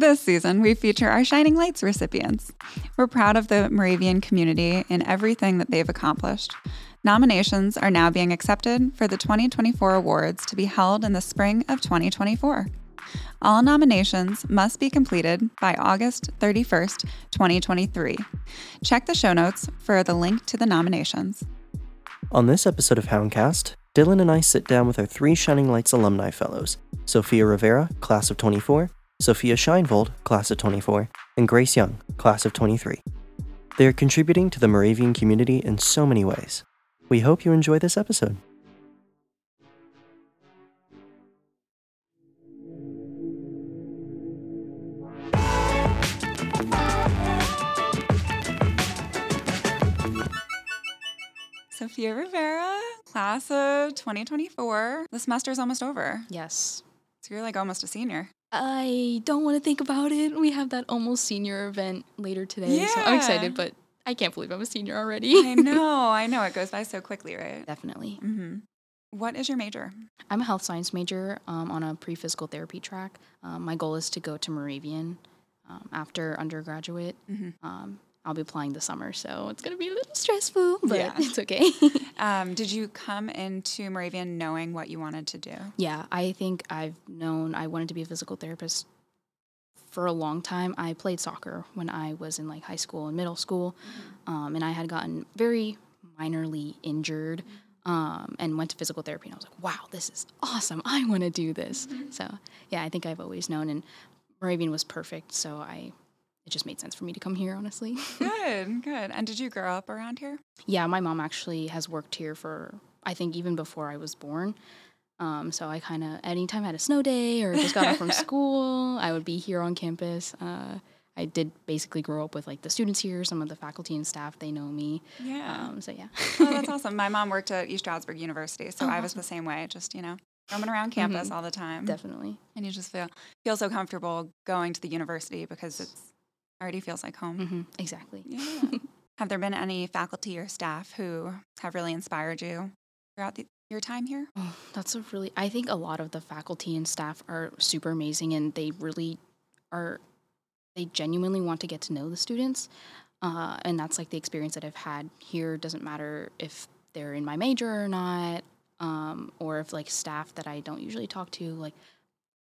This season, we feature our Shining Lights recipients. We're proud of the Moravian community and everything that they've accomplished. Nominations are now being accepted for the 2024 awards to be held in the spring of 2024. All nominations must be completed by August 31st, 2023. Check the show notes for the link to the nominations. On this episode of Houndcast, Dylan and I sit down with our three Shining Lights alumni fellows Sophia Rivera, class of 24, Sophia Shinvold, class of 24, and Grace Young, class of 23. They are contributing to the Moravian community in so many ways. We hope you enjoy this episode. Sophia Rivera, class of 2024. The semester is almost over. Yes. So you're like almost a senior. I don't want to think about it. We have that almost senior event later today. So I'm excited, but I can't believe I'm a senior already. I know, I know. It goes by so quickly, right? Definitely. hmm What is your major? I'm a health science major um, on a pre physical therapy track. Um, my goal is to go to Moravian um, after undergraduate. Mhm. I'll be applying this summer, so it's going to be a little stressful, but Yeah. it's okay. Um, did you come into Moravian knowing what you wanted to do? yeah, I think I've known I wanted to be a physical therapist for a long time. I played soccer when I was in like high school and middle school, um, and I had gotten very minorly injured. Um, and went to physical therapy, and I was like, "Wow, this is awesome! I want to do this." So, yeah, I think I've always known, and Moravian was perfect. So I, it just made sense for me to come here, honestly. Good, good. And did you grow up around here? yeah, my mom actually has worked here for I think even before I was born. Um, so I kind of anytime I had a snow day or just got off from school, I would be here on campus. Uh, I did basically grow up with like the students here, some of the faculty and staff. They know me. Yeah. Um, so yeah. oh, that's awesome. My mom worked at East Stroudsburg University, so Oh, I was the same way. Just you know, roaming around campus all the time, Definitely. and you just feel feel so comfortable going to the university because it's already feels like home. hmm Exactly. Yeah. have there been any faculty or staff who have really inspired you throughout the, your time here? Oh, that's a really. I think a lot of the faculty and staff are super amazing, and they really are. They genuinely want to get to know the students, uh, and that's like the experience that I've had here. Doesn't matter if they're in my major or not, um, or if like staff that I don't usually talk to. Like,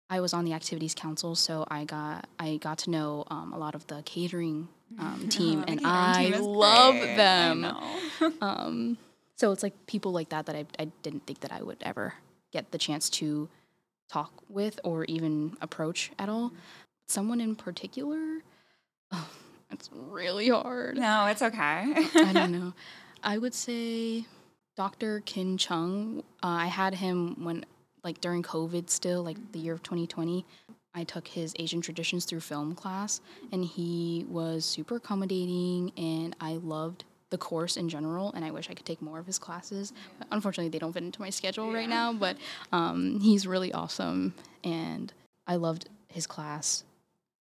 I was on the activities council, so I got I got to know um, a lot of the catering um, team, Oh, and I team love great. I them. know. Um, so it's like people like that that I, I didn't think that I would ever get the chance to talk with or even approach at all. Someone in particular, oh, it's really hard. no, it's okay. I don't know. I would say Dr. Kin Cheung. Uh, I had him when, like, during COVID still, like the year of 2020. I took his Asian traditions through film class, and he was super accommodating, and I loved the course in general. And I wish I could take more of his classes. Unfortunately, they don't fit into my schedule right now, but um, he's really awesome, and I loved his class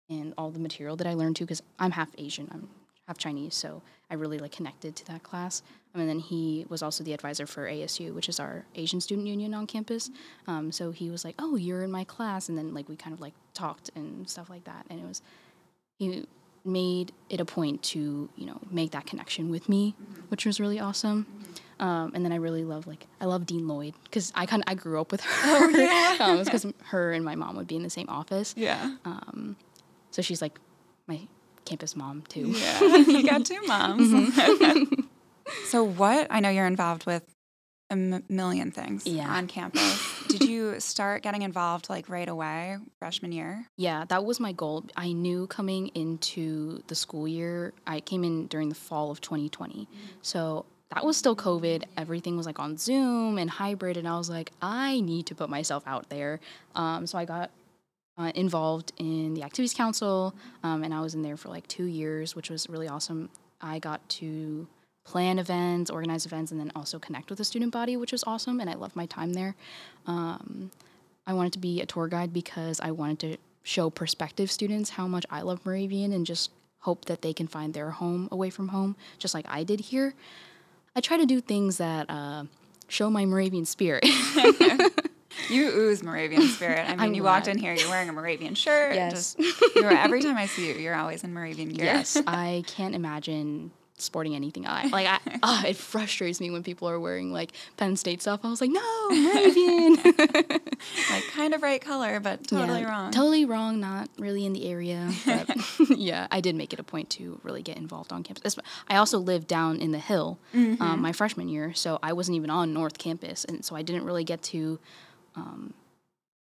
and all the material that I learned too, because I'm half Asian. I'm half Chinese, so I really like connected to that class. Um, and then he was also the advisor for ASU, which is our Asian Student Union on campus. Um, so he was like, "Oh, you're in my class," and then like we kind of like talked and stuff like that. And it was he made it a point to you know make that connection with me, which was really awesome. Um, and then I really love like I love Dean Lloyd because I kind of I grew up with her. Oh, yeah. um, because her and my mom would be in the same office. yeah. Um, so she's like my campus mom too. Yeah, you got two moms. so, what? I know you're involved with a m- million things Yeah. on campus. Did you start getting involved like right away, freshman year? Yeah, that was my goal. I knew coming into the school year, I came in during the fall of 2020. So that was still COVID. Everything was like on Zoom and hybrid. And I was like, I need to put myself out there. Um, so I got uh, involved in the Activities Council, um, and I was in there for like two years, which was really awesome. I got to plan events, organize events, and then also connect with the student body, which was awesome. And I loved my time there. Um, I wanted to be a tour guide because I wanted to show prospective students how much I love Moravian and just hope that they can find their home away from home, just like I did here. I try to do things that uh, show my Moravian spirit. You ooze Moravian spirit. I mean, I'm you walked in here, you're wearing a Moravian shirt. Yes. Just, you're, every time I see you, you're always in Moravian gear. Yes, I can't imagine sporting anything. I like. I uh, it frustrates me when people are wearing like Penn State stuff. I was like, no, Moravian. like kind of right color, but totally Yeah, wrong. Totally wrong. Not really in the area. But yeah, I did make it a point to really get involved on campus. I also lived down in the hill Mm-hmm. um, my freshman year, so I wasn't even on North Campus, and so I didn't really get to um,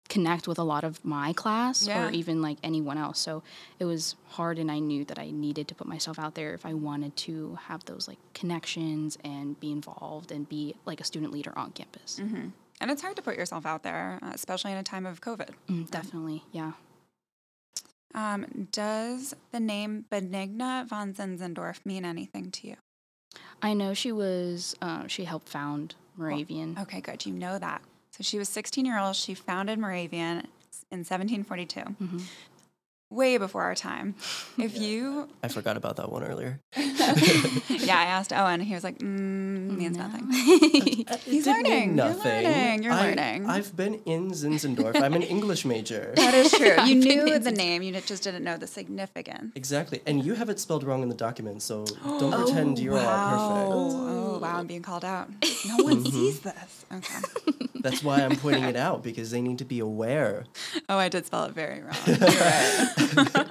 connect with a lot of my class Yeah. or even like anyone else. So it was hard, and I knew that I needed to put myself out there if I wanted to have those like connections and be involved and be like a student leader on campus. and it's hard to put yourself out there, uh, especially in a time of COVID. Mm, definitely, yeah. Um, does the name Benigna von Zinzendorf mean anything to you? I know she was. Uh, she helped found Moravian. Okay, good. You know that. So she was 16 year old. She founded Moravian in 1742, Mhm. way before our time. If you, I forgot about that one earlier. yeah, I asked Owen. He was like, mm, means No. nothing. It He's did learning. mean You're learning. You're I, learning. I've been in Zinzendorf. I'm an English major. That is true. You knew the name. You just didn't know the significance. Exactly. And you have it spelled wrong in the document, so don't pretend you're all perfect. Oh, wow, I'm being called out. No one sees this. Okay. That's why I'm pointing it out because they need to be aware. Oh, I did spell it very wrong. Right.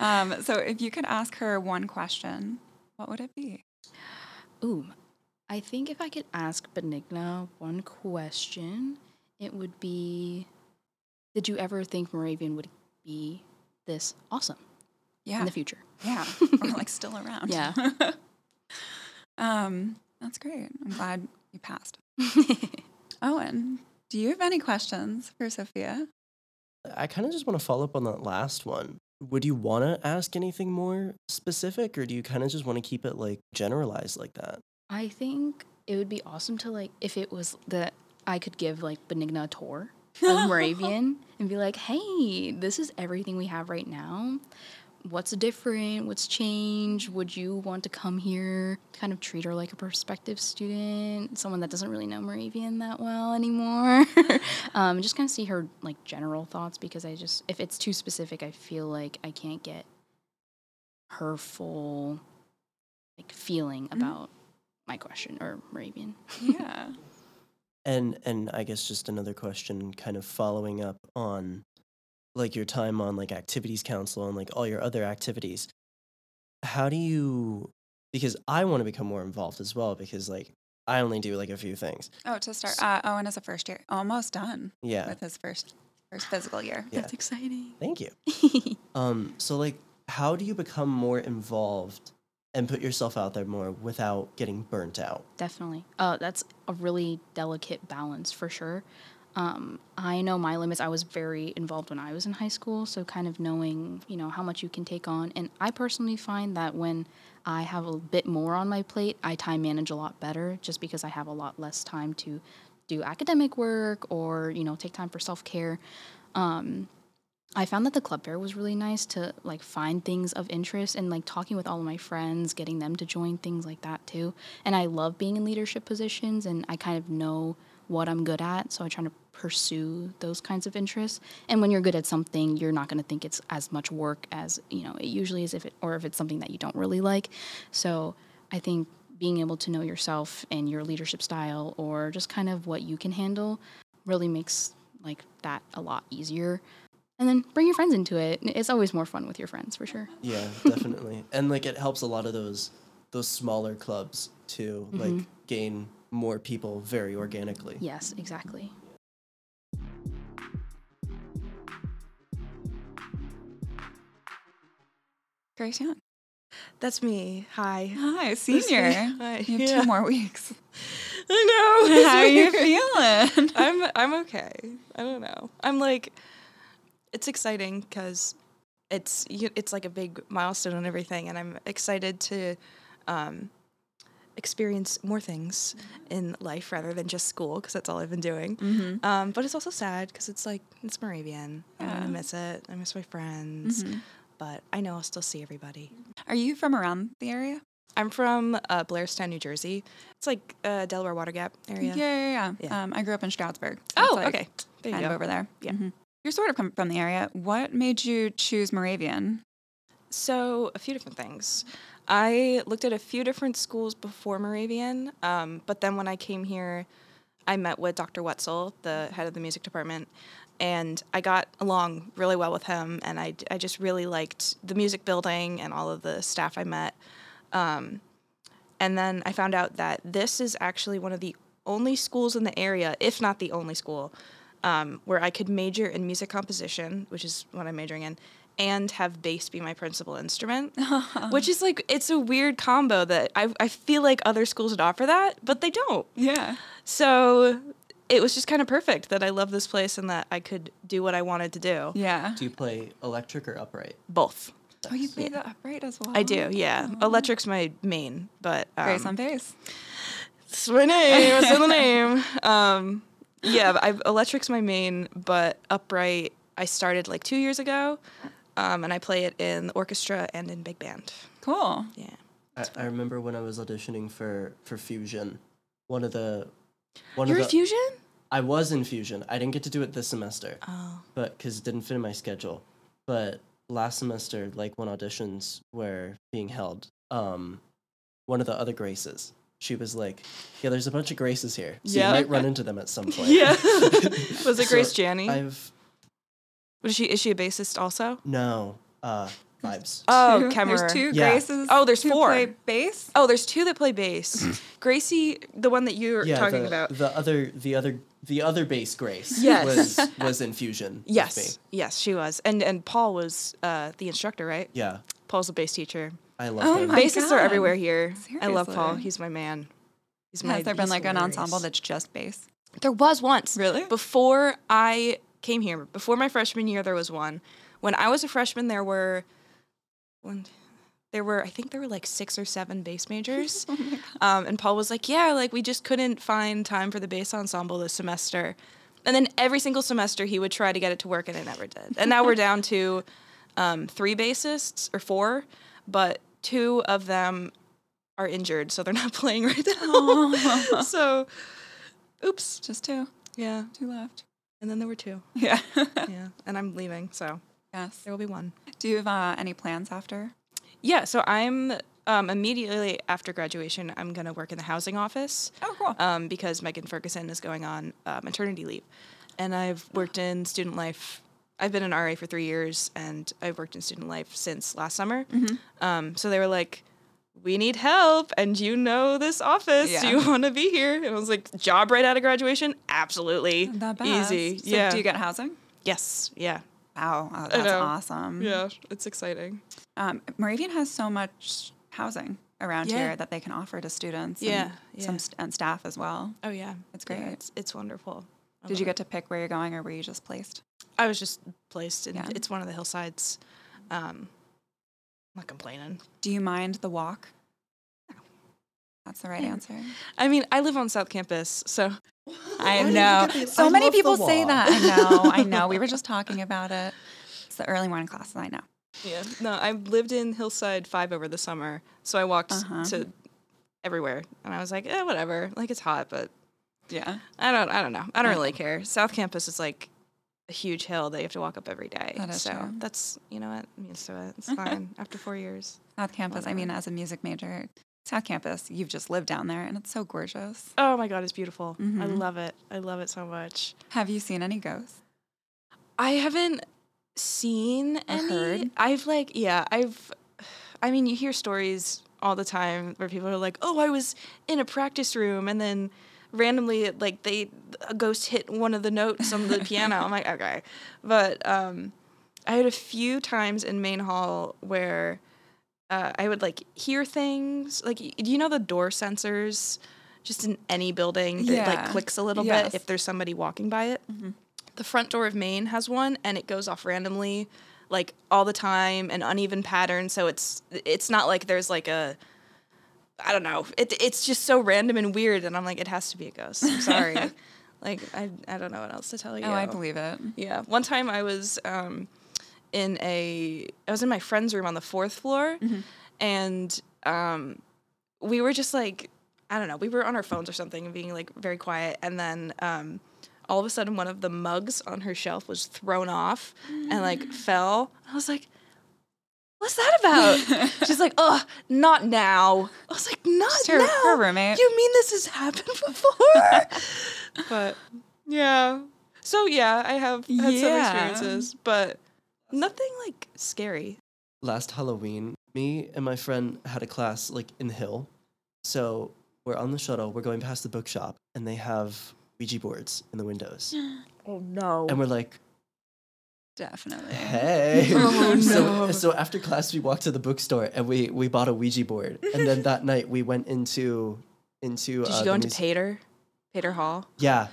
um, so if you could ask her one question, what would it be? Ooh, I think if I could ask Benigna one question, it would be Did you ever think Moravian would be this awesome Yeah. in the future? Yeah. or like still around. Yeah. Um, that's great. I'm glad you passed. Owen, do you have any questions for Sophia? I kind of just want to follow up on that last one. Would you want to ask anything more specific, or do you kind of just want to keep it like generalized like that? I think it would be awesome to like if it was that I could give like Benigna a tour of Moravian and be like, hey, this is everything we have right now. What's different? What's changed? Would you want to come here? Kind of treat her like a prospective student, someone that doesn't really know Moravian that well anymore. um, just kind of see her like general thoughts because I just, if it's too specific, I feel like I can't get her full like feeling about my question or Moravian. Yeah. And and I guess just another question, kind of following up on like your time on like activities council and like all your other activities. How do you? Because I want to become more involved as well. Because like I only do like a few things. Oh, to start, uh, Owen is a first year, almost done Yeah. with his first first physical year. Yeah. That's exciting. Thank you. Um. So like, how do you become more involved and put yourself out there more without getting burnt out? Definitely. Uh, that's a really delicate balance for sure. Um, I know my limits. I was very involved when I was in high school, so kind of knowing, you know, how much you can take on. And I personally find that when I have a bit more on my plate, I time manage a lot better, just because I have a lot less time to do academic work or you know take time for self care. Um, I found that the club fair was really nice to like find things of interest and like talking with all of my friends, getting them to join things like that too. And I love being in leadership positions and I kind of know what I'm good at, so I try to pursue those kinds of interests. And when you're good at something, you're not going to think it's as much work as, you know, it usually is if it or if it's something that you don't really like. So, I think being able to know yourself and your leadership style or just kind of what you can handle really makes like that a lot easier and then bring your friends into it. It's always more fun with your friends for sure. Yeah, definitely. and like it helps a lot of those those smaller clubs to like mm-hmm. gain more people very organically. Yes, exactly. Grace Young. That's me. Hi. Hi, senior. Hi. You have Yeah. two more weeks. I know. How are you feeling? I'm I'm okay. I don't know. I'm like, it's exciting because it's it's like a big milestone and everything, and I'm excited to um, experience more things in life rather than just school because that's all I've been doing. Mm-hmm. Um, but it's also sad because it's like it's Moravian. Yeah. gonna miss it. I miss my friends, Mhm. But I know I'll still see everybody. Are you from around the area? I'm from uh, Blairstown, New Jersey. It's like uh, Delaware Water Gap area. Yeah, yeah, yeah. Yeah. Um, I grew up in Stroudsburg. so Oh, like, okay. There you Kind go. of over there. Yeah. Mhm. You're sort of come from the area. What made you choose Moravian? So, a few different things. I looked at a few different schools before Moravian, um, but then when I came here, I met with Dr. Wetzel, the head of the music department, and I got along really well with him, and I, I just really liked the music building and all of the staff I met. Um, and then I found out that this is actually one of the only schools in the area, if not the only school, um, where I could major in music composition, which is what I'm majoring in, and have bass be my principal instrument, which is like, it's a weird combo that I, I feel like other schools would offer that, but they don't. Yeah. So it was just kind of perfect that I love this place and that I could do what I wanted to do. Yeah. Do you play electric or upright? Both. Oh, you play the upright as well. I do, yeah. Electric's my main, but um, Grace on bass. It's my name. It's in the name. Um, yeah, I've, electric's my main, but upright I started like two years ago, um, and I play it in the orchestra and in big band. Cool. Yeah. I, I remember when I was auditioning for for Fusion, one of the one You're of the fusion? I was in Fusion. I didn't get to do it this semester, Oh. but because it didn't fit in my schedule. But last semester, like when auditions were being held, um, one of the other Graces, she was like, "Yeah, there's a bunch of Graces here, so Yeah. you might run into them at some point." Yeah. Was it So Grace Janney? I've Was she? Is she a bassist also? no uh vibes. Oh, Two- Kemmerer. There's two Yeah. Graces. Oh, there's who four. Play bass. Oh, there's two that play bass. Gracie, the one that you're yeah, talking the, about. the other the other the other bass Grace Yes. was was in Fusion. with me. Yes, yes, she was, and and Paul was uh, the instructor, right? Yeah, Paul's the bass teacher. I love Oh him. my Bassists are everywhere here. Seriously. I love Paul. He's my man. He's my. Has there been he's like an ensemble that's just bass? There was once. Really? Before I came here, before my freshman year, there was one. When I was a freshman, there were one. There were, I think there were like six or seven bass majors. um, and Paul was like, "Yeah, like we just couldn't find time for the bass ensemble this semester." And then every single semester, he would try to get it to work, and it never did. And now we're down to um, three bassists or four, but two of them are injured, so they're not playing right now. so, oops. Just two. Yeah. Two left. And then there were two. Yeah. Yeah. And I'm leaving, so yes. there will be one. Do you have uh, any plans after? Yeah. So I'm um, immediately after graduation, I'm going to work in the housing office Oh, cool. um, because Megan Ferguson is going on uh, maternity leave. And I've worked in student life. I've been an RA for three years and I've worked in student life since last summer. Mm-hmm. Um, so they were like, we need help and you know this office. Yeah. Do you want to be here? And I was like, job right out of graduation? Absolutely. the best. Easy. So yeah. Do you get housing? yes. Yeah. Wow, oh, that's awesome. Yeah. It's exciting. Um, Moravian has so much housing around Yeah. here that they can offer to students. Yeah, And some yeah. st- and staff as well. Oh yeah, It's Yeah, great. it's it's wonderful. I Did you get to pick where you're going, or were you just placed? I was just placed, and Yeah. it's one of the hillsides. Um, I'm not complaining. Do you mind the walk? That's the right answer. I mean, I live on South Campus, so I Why did you know. So I many people say that. I know. I know. We were just talking about it. It's the early morning classes. I know. yeah. No, I lived in Hillside Five over the summer, so I walked Uh-huh. to everywhere, and I was like, eh, whatever. Like it's hot, but Yeah. I don't, I don't know. I don't really care. South Campus is like a huge hill that you have to walk up every day. That is so true. that's you know what, I'm used to it. It's fine after four years. South Campus. I mean, as a music major, South Campus, you've just lived down there, and it's so gorgeous. Oh my god, it's beautiful. I Mhm. love it. I love it so much. Have you seen any ghosts? I haven't seen any. heard? I've like, yeah, I've. I mean, you hear stories all the time where people are like, "Oh, I was in a practice room and then randomly, like, they a ghost hit one of the notes on the piano." I'm like, okay, but um, I had a few times in main hall where uh, I would like hear things. Like, do you know the door sensors? Just in any building that like clicks a little Yes. bit if there's somebody walking by it the front door of Main has one and it goes off randomly like all the time and uneven pattern so it's it's not like there's like a I don't know it, it's just so random and weird and I'm like it has to be a ghost I'm sorry like I, I don't know what else to tell you Oh, I believe it. yeah one time I was um in a I was in my friend's room on the fourth floor and um we were just like I don't know, we were on our phones or something and being like very quiet, and then um, all of a sudden one of the mugs on her shelf was thrown off and like fell. I was like. What's that about? She's like, oh, not now. I was like, not Just her- now. her roommate. You mean this has happened before? but yeah. So yeah, I have had Yeah. some experiences, but nothing like scary. Last Halloween, me and my friend had a class like in the hill. So we're on the shuttle, we're going past the bookshop, and they have Ouija boards in the windows. Oh no. And we're like, Definitely. hey. Oh, so, no. so after class, we walked to the bookstore and we, we bought a Ouija board. And then that night, we went into. into Did uh, you go into muse- Pater? Pater Hall? Yeah.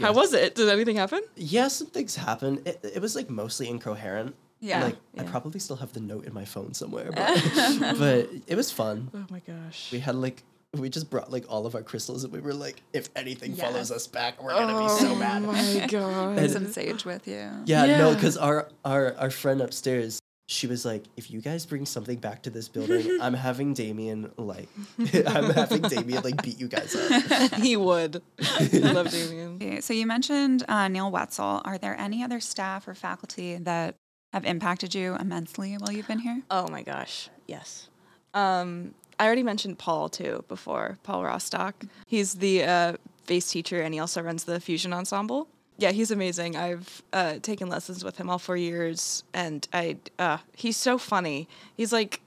How was it? Did anything happen? Yeah, some things happened. It, it was like mostly incoherent. Yeah. Like I probably still have the note in my phone somewhere, but, but it was fun. Oh my gosh. We had like we just brought like all of our crystals and we were like, if anything Yes. follows us back, we're gonna be so mad. Oh mad. my god. And- Some sage with you. Yeah, no, because our our our friend upstairs, she was like, if you guys bring something back to this building, I'm having Damien like, I'm having Damien like beat you guys up. he would. I love Damien. Okay, So you mentioned uh, Neil Wetzel. Are there any other staff or faculty that have impacted you immensely while you've been here? Oh my gosh. Yes. Um, I already mentioned Paul too before, Paul Rostock. He's the uh, bass teacher and he also runs the fusion ensemble. Yeah, he's amazing. I've uh, taken lessons with him all four years and I uh, he's so funny. He's like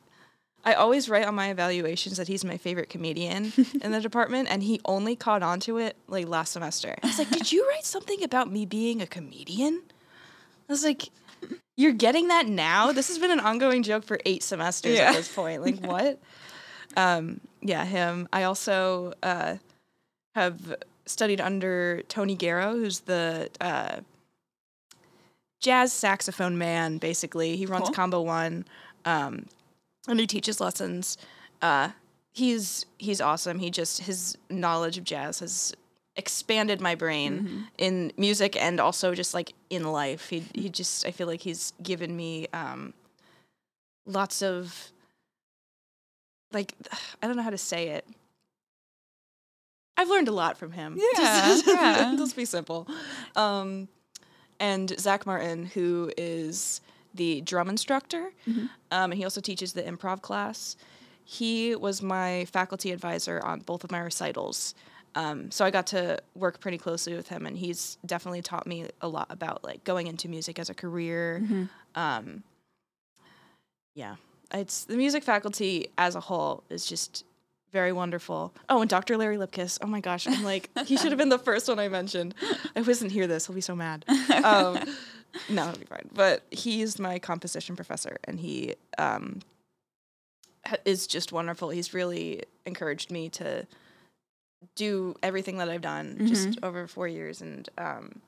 I always write on my evaluations that he's my favorite comedian in the department, and he only caught on to it like last semester. I was like, Did you write something about me being a comedian? I was like, You're getting that now? This has been an ongoing joke for eight semesters Yeah. at this point. Like, what? um, yeah, him. I also uh, have studied under Tony Gairo, who's the uh, jazz saxophone man, basically. He runs Cool. Combo One. Um, and he teaches lessons. Uh, he's he's awesome. He just his knowledge of jazz has expanded my brain in music and also just like in life. He he just I feel like he's given me um, lots of like I don't know how to say it. I've learned a lot from him. Yeah, Just- yeah. Let's be simple. Um, and Zach Martin, who is the drum instructor, um, and he also teaches the improv class. He was my faculty advisor on both of my recitals. Um, so I got to work pretty closely with him, and he's definitely taught me a lot about like going into music as a career. Um, yeah, it's the music faculty as a whole is just very wonderful. Oh, and Dr. Larry Lipkis. Oh my gosh, I'm like he should have been the first one I mentioned. I wasn't hear this. He'll be so mad. Um, no, it'll be fine. But he's my composition professor, and he um, is just wonderful. He's really encouraged me to do everything that I've done just over four years, and um,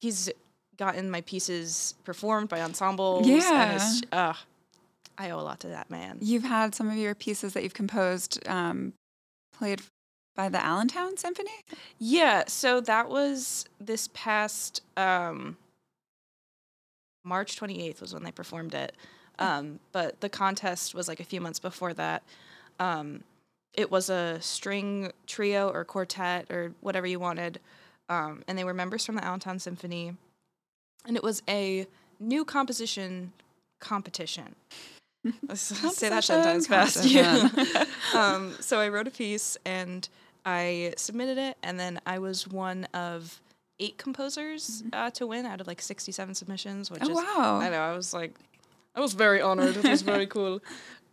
he's gotten my pieces performed by ensembles. and it's, uh, I owe a lot to that man. You've had some of your pieces that you've composed um, played by the Allentown Symphony. Yeah, so that was this past um, March 28th was when they performed it. Um, but the contest was like a few months before that. Um, it was a string trio or quartet or whatever you wanted. Um, and they were members from the Allentown Symphony. And it was a new composition competition. Let's say that Composition, sentence fast. Yeah. um, so I wrote a piece and I submitted it, and then I was one of eight composers uh, to win out of like 67 submissions. Which Mm-hmm. Oh, is, wow. I know. I was like, I was very honored. It was very cool.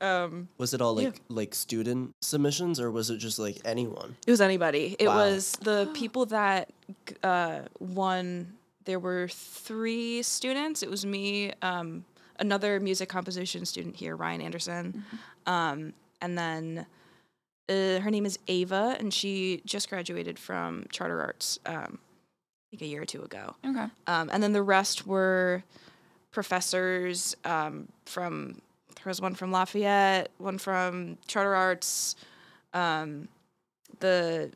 Um, Was it all Yeah. like like student submissions or was it just like anyone? It was anybody. It Wow. was the people that uh, won. There were three students. It was me, um, another music composition student here, Ryan Anderson, um, and then uh, her name is Ava, and she just graduated from Charter Arts, um, I think a year or two ago. Okay. Um, and then the rest were professors um, from, there was one from Lafayette, one from Charter Arts, um, the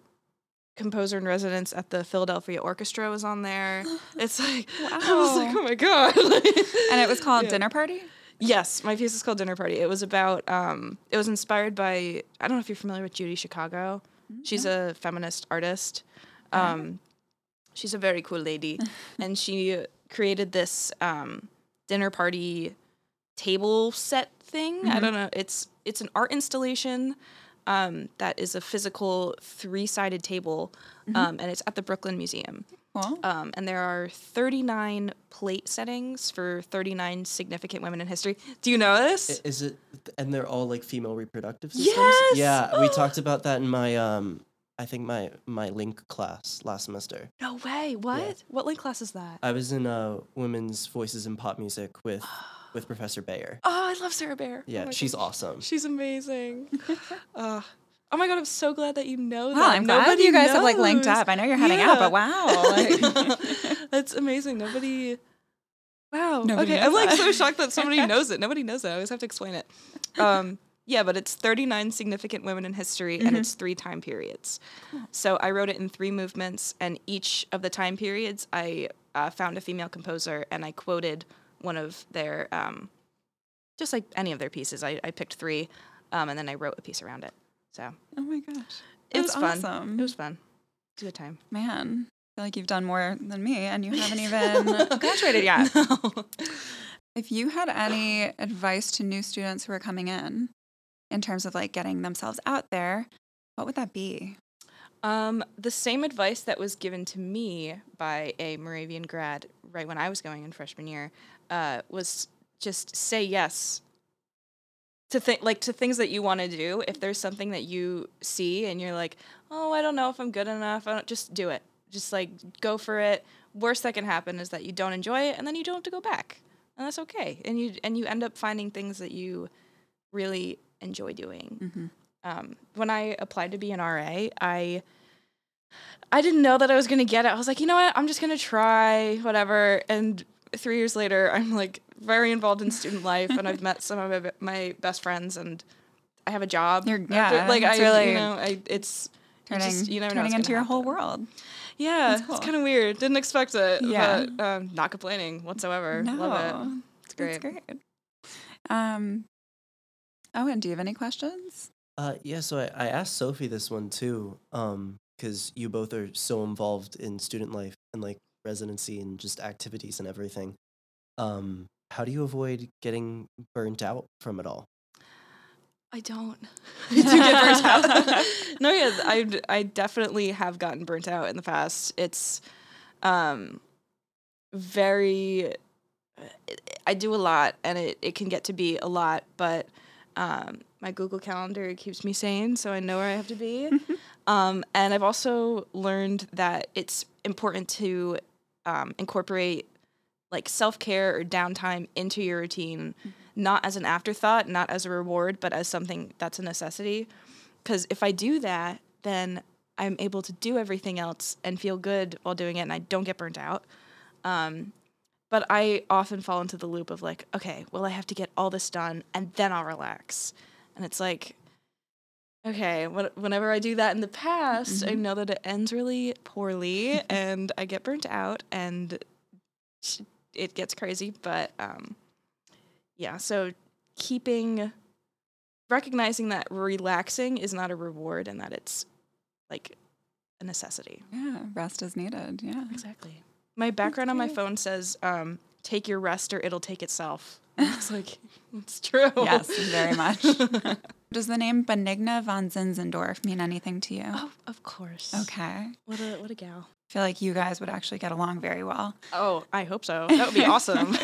composer in residence at the Philadelphia Orchestra was on there. It's like, I was like, Wow. oh my God. And it was called Yeah. Dinner Party? Yes, my piece is called Dinner Party. It was about, um, it was inspired by, I don't know if you're familiar with Judy Chicago. She's a feminist artist. Um, she's a very cool lady. and she created this um, dinner party table set thing. I don't know. It's it's an art installation um, that is a physical three sided table, um, and it's at the Brooklyn Museum. Cool. Um, and there are 39 plate settings for 39 significant women in history. Do you know this? Is it? And they're all like female reproductive systems. Yes! Yeah, we talked about that in my um, I think my my link class last semester. no way. What? What link class is that? I was in uh women's voices in pop music with with Professor Bayer. oh, I love Sarah Bayer. Yeah, oh she's gosh. awesome. She's amazing. uh, oh my god, I'm so glad that you know that. I'm glad you guys have like linked up. I know you're heading out, but wow. like- That's amazing. Nobody. Wow. Nobody okay, knows I'm like that. so shocked that somebody knows it. Nobody knows it. I always have to explain it. Um, yeah, but it's 39 significant women in history, and it's three time periods. So I wrote it in three movements, and each of the time periods, I uh, found a female composer, and I quoted one of their, um, just like any of their pieces. I, I picked three, um, and then I wrote a piece around it. So oh my gosh. it was That's fun. awesome. It was fun. It was a good time. Man, I feel like you've done more than me and you haven't even graduated yet. If you had any advice to new students who are coming in in terms of like getting themselves out there, what would that be? Um, the same advice that was given to me by a Moravian grad right when I was going in freshman year uh, was just say yes to think like to things that you want to do. If there's something that you see and you're like, oh, I don't know if I'm good enough, I don't, just do it. Just like go for it. Worst that can happen is that you don't enjoy it, and then you don't have to go back, and that's okay. And you and you end up finding things that you really enjoy doing Mm-hmm. um, when I applied to be an RA, I I didn't know that I was gonna get it. I was like, you know what, I'm just gonna try whatever. And three years later, I'm like very involved in student life, and I've met some of my, best friends, and I have a job. You're- yeah, like I, it's really you know, I it's Turning, just- you never know turning into your whole world. Yeah, That's it's kind of weird. Didn't expect it. Yeah. but um, not complaining whatsoever. No, Love it. It's great. That's great. Um, oh, and do you have any questions? Uh, yeah, so I, I asked Sophie this one too, um, because you both are so involved in student life and like residency and just activities and everything. Um, how do you avoid getting burnt out from it all? I don't. I do get burnt out. no, yeah, I I definitely have gotten burnt out in the past. It's um very I do a lot and it, it can get to be a lot, but um my Google Calendar keeps me sane, so I know where I have to be. um, and I've also learned that it's important to um, incorporate like self care or downtime into your routine, not as an afterthought, not as a reward, but as something that's a necessity. Because if I do that, then I'm able to do everything else and feel good while doing it, and I don't get burnt out. Um, but I often fall into the loop of like, okay, well, I have to get all this done and then I'll relax. And it's like, okay, whenever I do that in the past, I know that it ends really poorly and I get burnt out and it gets crazy. But um, yeah, so keeping, recognizing that relaxing is not a reward and that it's like a necessity. Yeah, rest is needed. Yeah. Exactly. My background on my phone says, um, "Take your rest, or it'll take itself." It's like it's true. Yes, very much. Does the name Benigna von Zinzendorf mean anything to you? Oh, of course. Okay. What a what a gal. I feel like you guys would actually get along very well. Oh, I hope so. That would be awesome.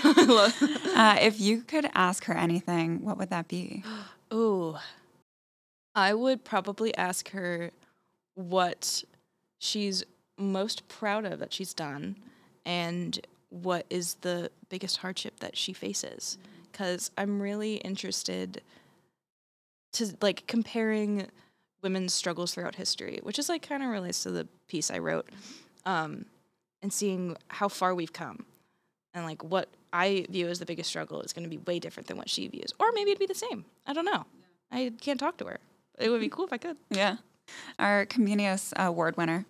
Uh, if you could ask her anything, what would that be? Ooh, I would probably ask her what she's most proud of that she's done, and what is the biggest hardship that she faces. Because I'm really interested to like comparing women's struggles throughout history, which is like kind of relates to the piece I wrote, um, and seeing how far we've come, and like what I view as the biggest struggle is going to be way different than what she views, or maybe it'd be the same. I don't know. I can't talk to her. It would be cool if I could. Yeah. Our Comenius Award winner,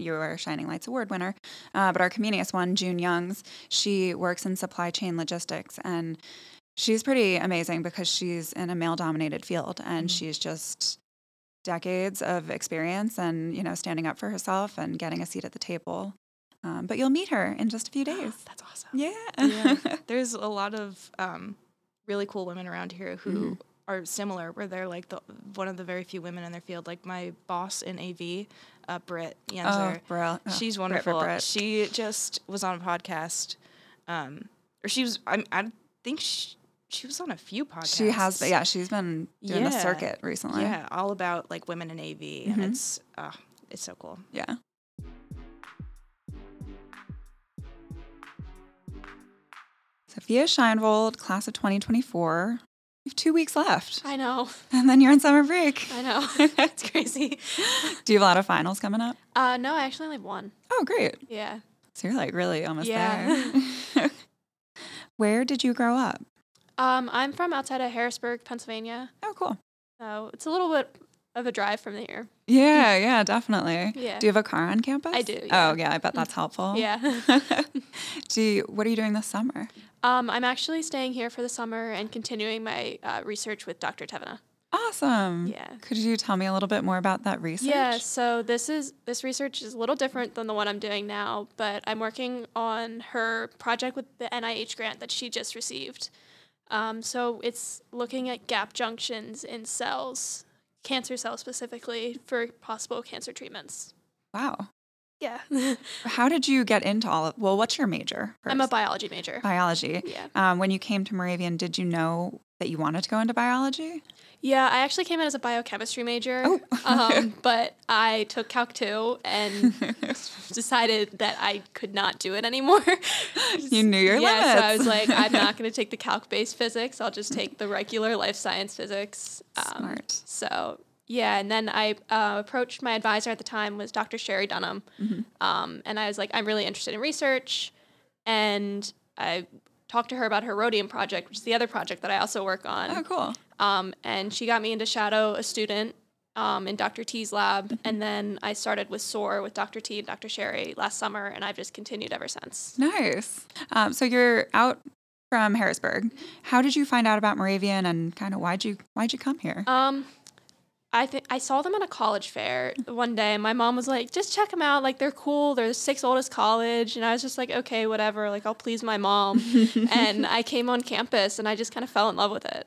you are a Shining Lights Award winner, uh, but our Comenius one, June Youngs, she works in supply chain logistics and she's pretty amazing because she's in a male dominated field and Mhm. she's just decades of experience and you know standing up for herself and getting a seat at the table um, but you'll meet her in just a few days That's awesome. yeah, yeah. There's a lot of um, really cool women around here who Mhm. are similar, where they're like the one of the very few women in their field. Like my boss in AV, uh, Britt oh, Yenzer. bro. oh, She's Brit, Brit, wonderful. Brit. She just was on a podcast, um, or she was. I, I think she, she was on a few podcasts. she has but yeah she's been doing the Yeah. circuit recently Yeah, all about like women in AV, Mhm. and it's uh, it's so cool. yeah sophia shinvold class of 2024 you have two weeks left I know. and then you're on summer break I know. it's crazy. do you have a lot of finals coming up Uh, no, I actually only have one. oh great Yeah. So you're like really almost Yeah. there. Where did you grow up? Um, I'm from outside of Harrisburg, Pennsylvania. Oh, cool. So it's a little bit of a drive from here. Yeah, yeah, definitely. Yeah. Do you have a car on campus? I do, yeah. Oh, yeah. I bet that's helpful. Yeah. do you, what are you doing this summer? um, I'm actually staying here for the summer and continuing my uh, research with Dr. Tevena. Awesome. Yeah. Could you tell me a little bit more about that research? Yeah, so this is this research is a little different than the one I'm doing now, but I'm working on her project with the NIH grant that she just received. Um, so it's looking at gap junctions in cells, cancer cells specifically, for possible cancer treatments. Wow. Yeah, How did you get into all of? Well, what's your major? I'm a biology major. biology. Yeah, Um, when you came to Moravian, did you know that you wanted to go into biology? Yeah. I actually came in as a biochemistry major, Oh. um, but I took Calc two and decided that I could not do it anymore. You knew your yeah, so I was like, I'm not going to take the calc-based physics. I'll just take the regular life science physics. Um, Smart. So yeah, and then I uh, approached my advisor at the time was Dr. Shari Dunham, Mm-hmm. um, and I was like, I'm really interested in research, and I talked to her about her rhodium project, which is the other project that I also work on. Oh, cool. Um, and she got me into shadow a student um, in Dr. T's lab, and then I started with SOAR with Dr. T and Dr. Shari last summer, and I've just continued ever since. Nice. Um, so you're out from Harrisburg. How did you find out about Moravian and kind of why'd you why'd you come here? Um, I think I saw them at a college fair one day, and my mom was like, "Just check them out. Like they're cool. They're the sixth oldest college." And I was just like, "Okay, whatever. Like I'll please my mom." and I came on campus, and I just kind of fell in love with it.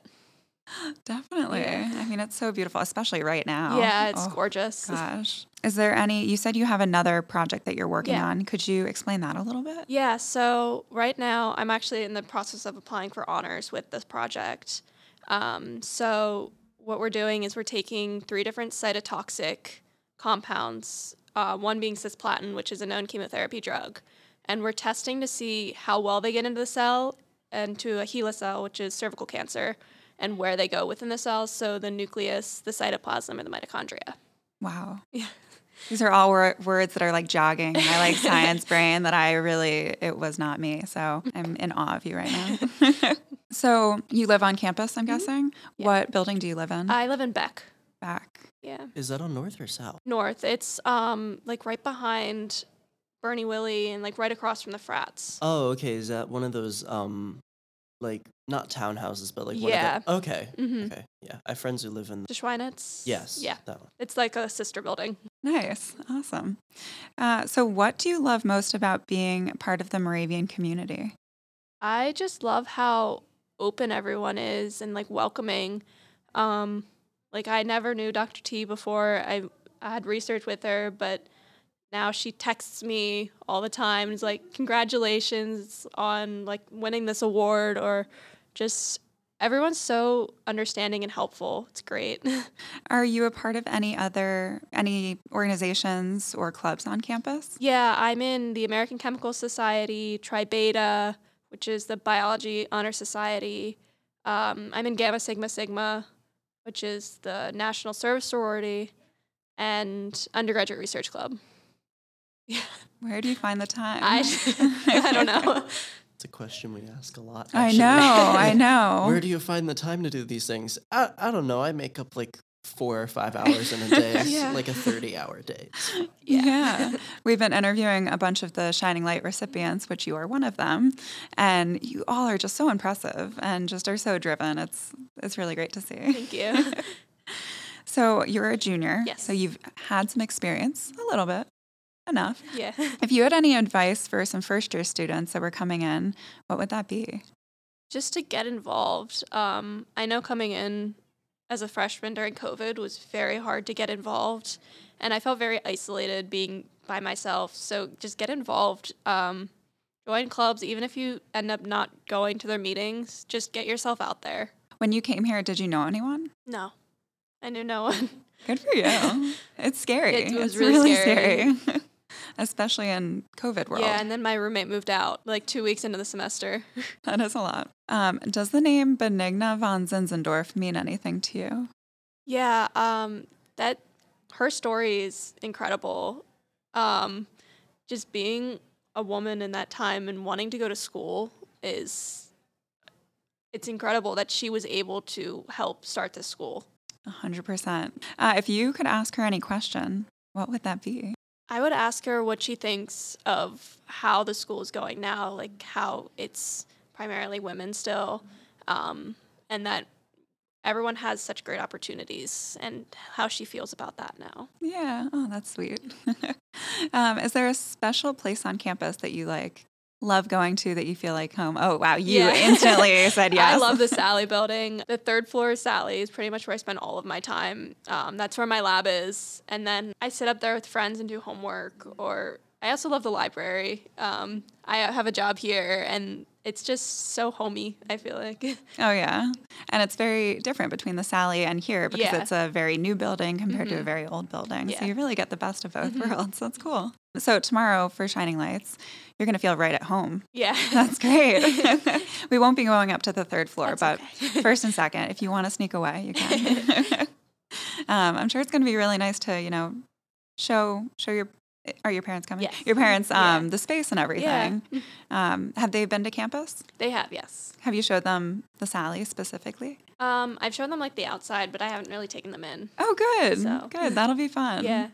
Definitely. yeah. I mean, it's so beautiful, especially right now. Yeah, it's Oh, gorgeous. Gosh. Is there any, you said you have another project that you're working Yeah. on. Could you explain that a little bit? Yeah, so right now I'm actually in the process of applying for honors with this project. Um, so what we're doing is we're taking three different cytotoxic compounds, uh, one being cisplatin, which is a known chemotherapy drug, and we're testing to see how well they get into the cell and to a HeLa cell, which is cervical cancer, and where they go within the cells, so the nucleus, the cytoplasm, or the mitochondria. Wow. Yeah. These are all wor- words that are like jogging my like science brain that I really, it was not me. So I'm in awe of you right now. so you live on campus, I'm guessing. Mm-hmm. Yeah. What building do you live in? I live in Beck. Beck. Yeah. Is that on North or South? north. It's um like right behind Bernie Willie and like right across from the frats. Oh, okay. Is that one of those um, like not townhouses, but like one Yeah. of the, okay, Mm-hmm. okay, yeah. I have friends who live in. The Schweinitz. Yes. Yeah. That one. It's like a sister building. Nice. Awesome. Uh, so, what do you love most about being part of the Moravian community? I just love how open everyone is and like welcoming. Um, like I never knew Dr. T before. I, I had research with her, but now she texts me all the time and is like, "Congratulations on like winning this award," or just everyone's so understanding and helpful. It's great. Are you a part of any other any organizations or clubs on campus? Yeah, I'm in the American Chemical Society, Tri Beta, which is the Biology Honor Society. Um, I'm in Gamma Sigma Sigma, which is the National Service Sorority, and Undergraduate Research Club. Yeah. Where do you find the time? I, I don't know. It's a question we ask a lot. I know. I know. Where do you find the time to do these things? I, I don't know. I make up like four or five hours in a day, Yeah. like a 30 hour day. Yeah. We've been interviewing a bunch of the Shining Light recipients, which you are one of them, and you all are just so impressive and just are so driven. It's it's really great to see. Thank you. So you're a junior. Yes. So you've had some experience, a little bit, enough. yeah. If you had any advice for some first year students that were coming in, what would that be? Just to get involved. Um, I know coming in as a freshman during COVID was very hard to get involved, and I felt very isolated being by myself. So just get involved. Um, join clubs, even if you end up not going to their meetings. Just get yourself out there. When you came here, did you know anyone? No, I knew no one. Good for you. it's scary. It was it's really scary. Especially in COVID world. Yeah, and then my roommate moved out like two weeks into the semester. That is a lot. Um, does the name Benigna von Zinzendorf mean anything to you? Yeah, um, that her story is incredible. Um, just being a woman in that time and wanting to go to school is it's incredible that she was able to help start this school. A hundred percent. Uh, If you could ask her any question, what would that be? I would ask her what she thinks of how the school is going now, like how it's primarily women still, um, and that everyone has such great opportunities, and how she feels about that now. Yeah. Oh, that's sweet. um, is there a special place on campus that you like love going to that you feel like home? Oh, wow. You Yeah. instantly said yes. I love the Sally building. The third floor of Sally is pretty much where I spend all of my time. Um, that's where my lab is. And then I sit up there with friends and do homework. Or I also love the library. Um, I have a job here and it's just so homey, I feel like. Oh yeah, and it's very different between the Sally and here because Yeah. it's a very new building compared to a Mhm. very old building. Yeah. So you really get the best of both Mhm. worlds. That's cool. So tomorrow for Shining Lights, you're gonna feel right at home. yeah. That's great. we won't be going up to the third floor, That's but okay. first and second, if you want to sneak away, you can. um, I'm sure it's gonna be really nice to you know show show your. Are your parents coming? Yes. Your parents, Yeah. um, the space and Yeah. everything. Um, have they been to campus? They have, yes. Have you showed them the Sally specifically? Um, I've shown them like the outside, but I haven't really taken them in. Oh, good. So- Good. That'll be fun. Yeah.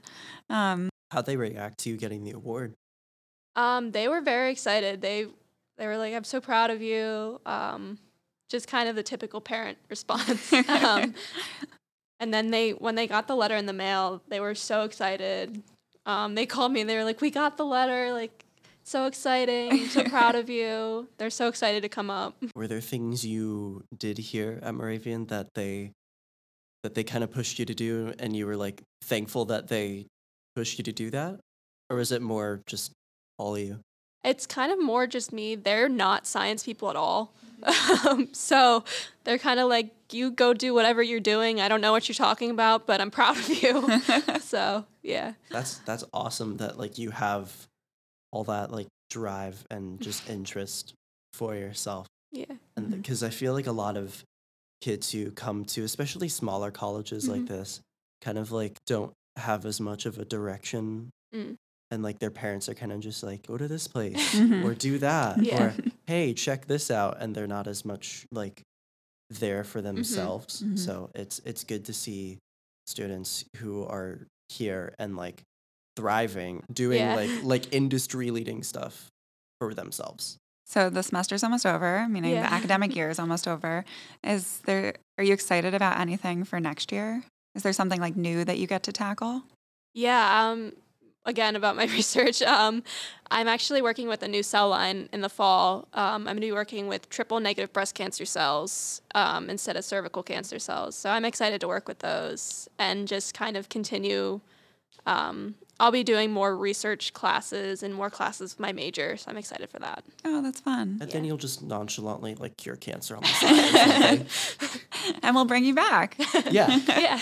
Um, How'd they react to you getting the award? Um, they were very excited. They they were like, "I'm so proud of you." Um, just kind of the typical parent response. um, and then they when they got the letter in the mail, they were so excited. Um, they called me and they were like, "We got the letter! Like, so exciting! So proud of you." They're so excited to come up. Were there things you did here at Moravian that they that they kind of pushed you to do and you were like thankful that they pushed you to do that? Or is it more just all of you? It's kind of more just me. They're not science people at all. Um, so they're kind of like, you go do whatever you're doing. I don't know what you're talking about, but I'm proud of you. so, yeah. That's that's awesome that like you have all that like drive and just interest for yourself. Yeah. And because I feel like a lot of kids who come to especially smaller colleges like Mhm. this kind of like don't have as much of a direction Mm. and like their parents are kind of just like go to this place Mhm. or do that Yeah. or hey check this out and they're not as much like there for Mm-hmm. themselves Mhm. so it's it's good to see students who are here and like thriving doing Yeah. like like industry leading stuff for themselves so the semester's almost over, meaning Yeah. the academic year is almost over. Is there? Are you excited about anything for next year? Is there something like new that you get to tackle? Yeah. Um, again, about my research, um, I'm actually working with a new cell line in the fall. Um, I'm going to be working with triple negative breast cancer cells um, instead of cervical cancer cells. So I'm excited to work with those and just kind of continue. Um, I'll be doing more research classes and more classes with my major. So I'm excited for that. Oh, that's fun. and Yeah. then you'll just nonchalantly like cure cancer on the side and we'll bring you back. yeah yeah.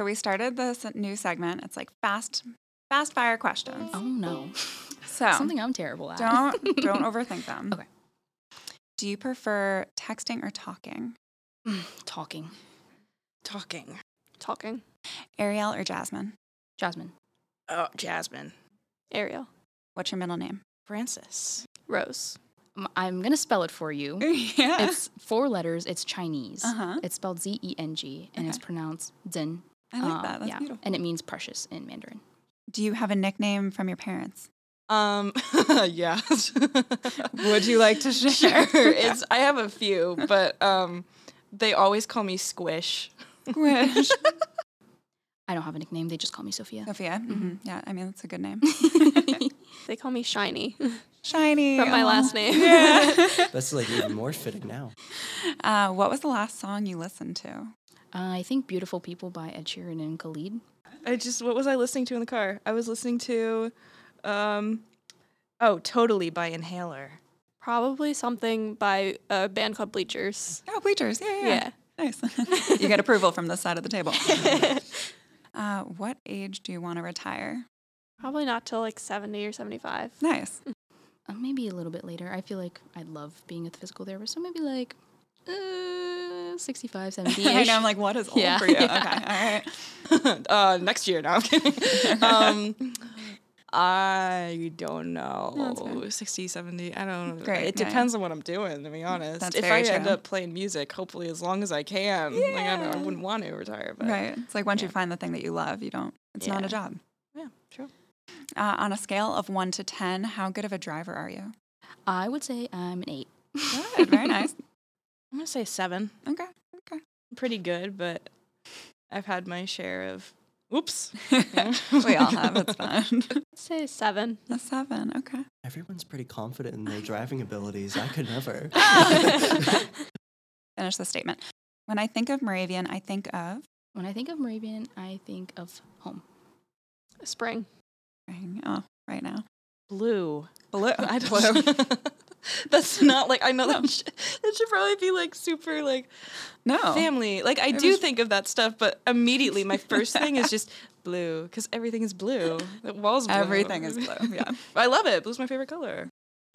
So we started this new segment. It's like fast, fast fire questions. Oh no. So Something I'm terrible at. don't don't overthink them. Okay. Do you prefer texting or talking? Talking. Talking. Talking. Ariel or Jasmine? Jasmine. Oh, Jasmine. Ariel. What's your middle name? Francis. Rose. I'm gonna spell it for you. yeah. It's four letters. It's Chinese. Uh-huh. It's spelled Z E N G, and it's pronounced Zhen. I like Um, that. That's yeah, beautiful. and it means precious in Mandarin. Do you have a nickname from your parents? Um, yeah. Would you like to share? Sure. It's I have a few, but um, they always call me Squish. Squish. I don't have a nickname. They just call me Sophia. Sophia. hmm Yeah, I mean that's a good name. They call me Shiny Shiny from my aw. last name. Yeah. That's like even more fitting now. uh, what was the last song you listened to? Uh, I think "Beautiful People" by Ed Sheeran and Khalid. I just what was I listening to in the car? I was listening to, um, oh, totally by Inhaler. Probably something by a band called Bleachers. Oh, bleachers. Yeah, yeah. Yeah. Nice. you get approval from this side of the table. Uh, what age do you want to retire? Probably not till like 70 or 75. Nice. Uh, maybe a little bit later. I feel like I love being a physical therapist, so maybe like uh, 65, 70 I know. I'm like, what is old Yeah, for you? yeah. Okay. All right. uh, next year. No, I'm kidding. um, I don't know. No, 60, 70. I don't know. Great, It yeah, depends on what I'm doing, to be honest. That's if I end up playing music, hopefully as long as I can. Like, I, don't, I wouldn't want to retire, but Right. It's like once you find the thing that you love, you don't, it's not a job. yeah, true. Uh, on a scale of one to 10, how good of a driver are you? I would say I'm an eight. Good. Very nice. I'm going to say seven. Okay. Okay. Pretty good, but I've had my share of, oops. we all have. It's fine. I'd say seven. A seven. Okay. Everyone's pretty confident in their driving abilities. I could never. Finish the statement. When I think of Moravian, I think of. When I think of Moravian, I think of home. Spring. Spring. Oh, right now. Blue. Blue. I don't That's not like I know that should, that should probably be like super like No. family. Like I It do was- think of that stuff, but immediately my first thing is just blue because everything is blue. The walls blue. Everything is blue. Yeah. I love it. Blue's my favorite color.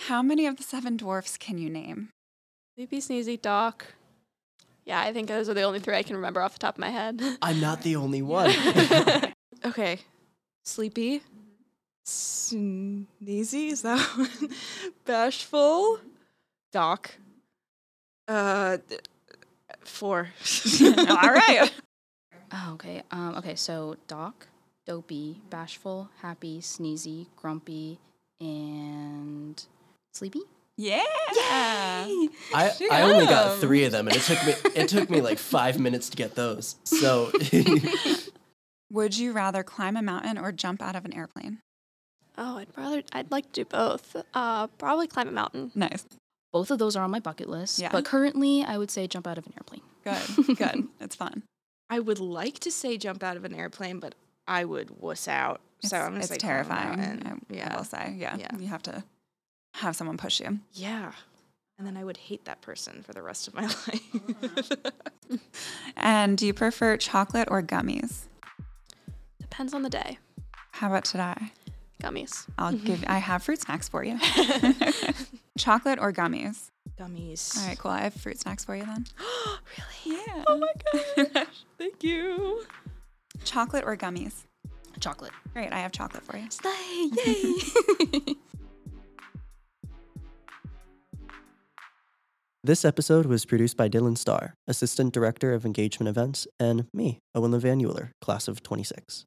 How many of the seven dwarfs can you name? Sleepy, Sneezy, Doc. Yeah, I think those are the only three I can remember off the top of my head. I'm not the only one. Okay, sleepy, sneezy. Is that one? Bashful, Doc. Uh, th- four. All right. Oh, okay. Um, okay, so Doc, Dopey, Bashful, Happy, Sneezy, Grumpy, and Sleepy. Yeah. I, I only got three of them, and it took me it took me like five minutes to get those. So Would you rather climb a mountain or jump out of an airplane? Oh, I'd rather, I'd like to do both. Uh, probably climb a mountain. Nice. Both of those are on my bucket list. Yeah. But currently, I would say jump out of an airplane. Good. Good. it's fun. I would like to say jump out of an airplane, but I would wuss out. It's, so I'm gonna it's say climb a terrifying. mountain. I, I yeah, will say. Yeah. Yeah. You have to have someone push you. yeah. And then I would hate that person for the rest of my life. And do you prefer chocolate or gummies? Depends on the day. How about today? Gummies. I'll mm-hmm. give. I have fruit snacks for you. chocolate or gummies? Gummies. All right, cool. I have fruit snacks for you then. really? Yeah. Oh my gosh. Thank you. chocolate or gummies? Chocolate. Great. I have chocolate for you. Slay! Yay! this episode was produced by Dylan Starr, Assistant Director of Engagement Events, and me, Owen Levanueller, class of 26.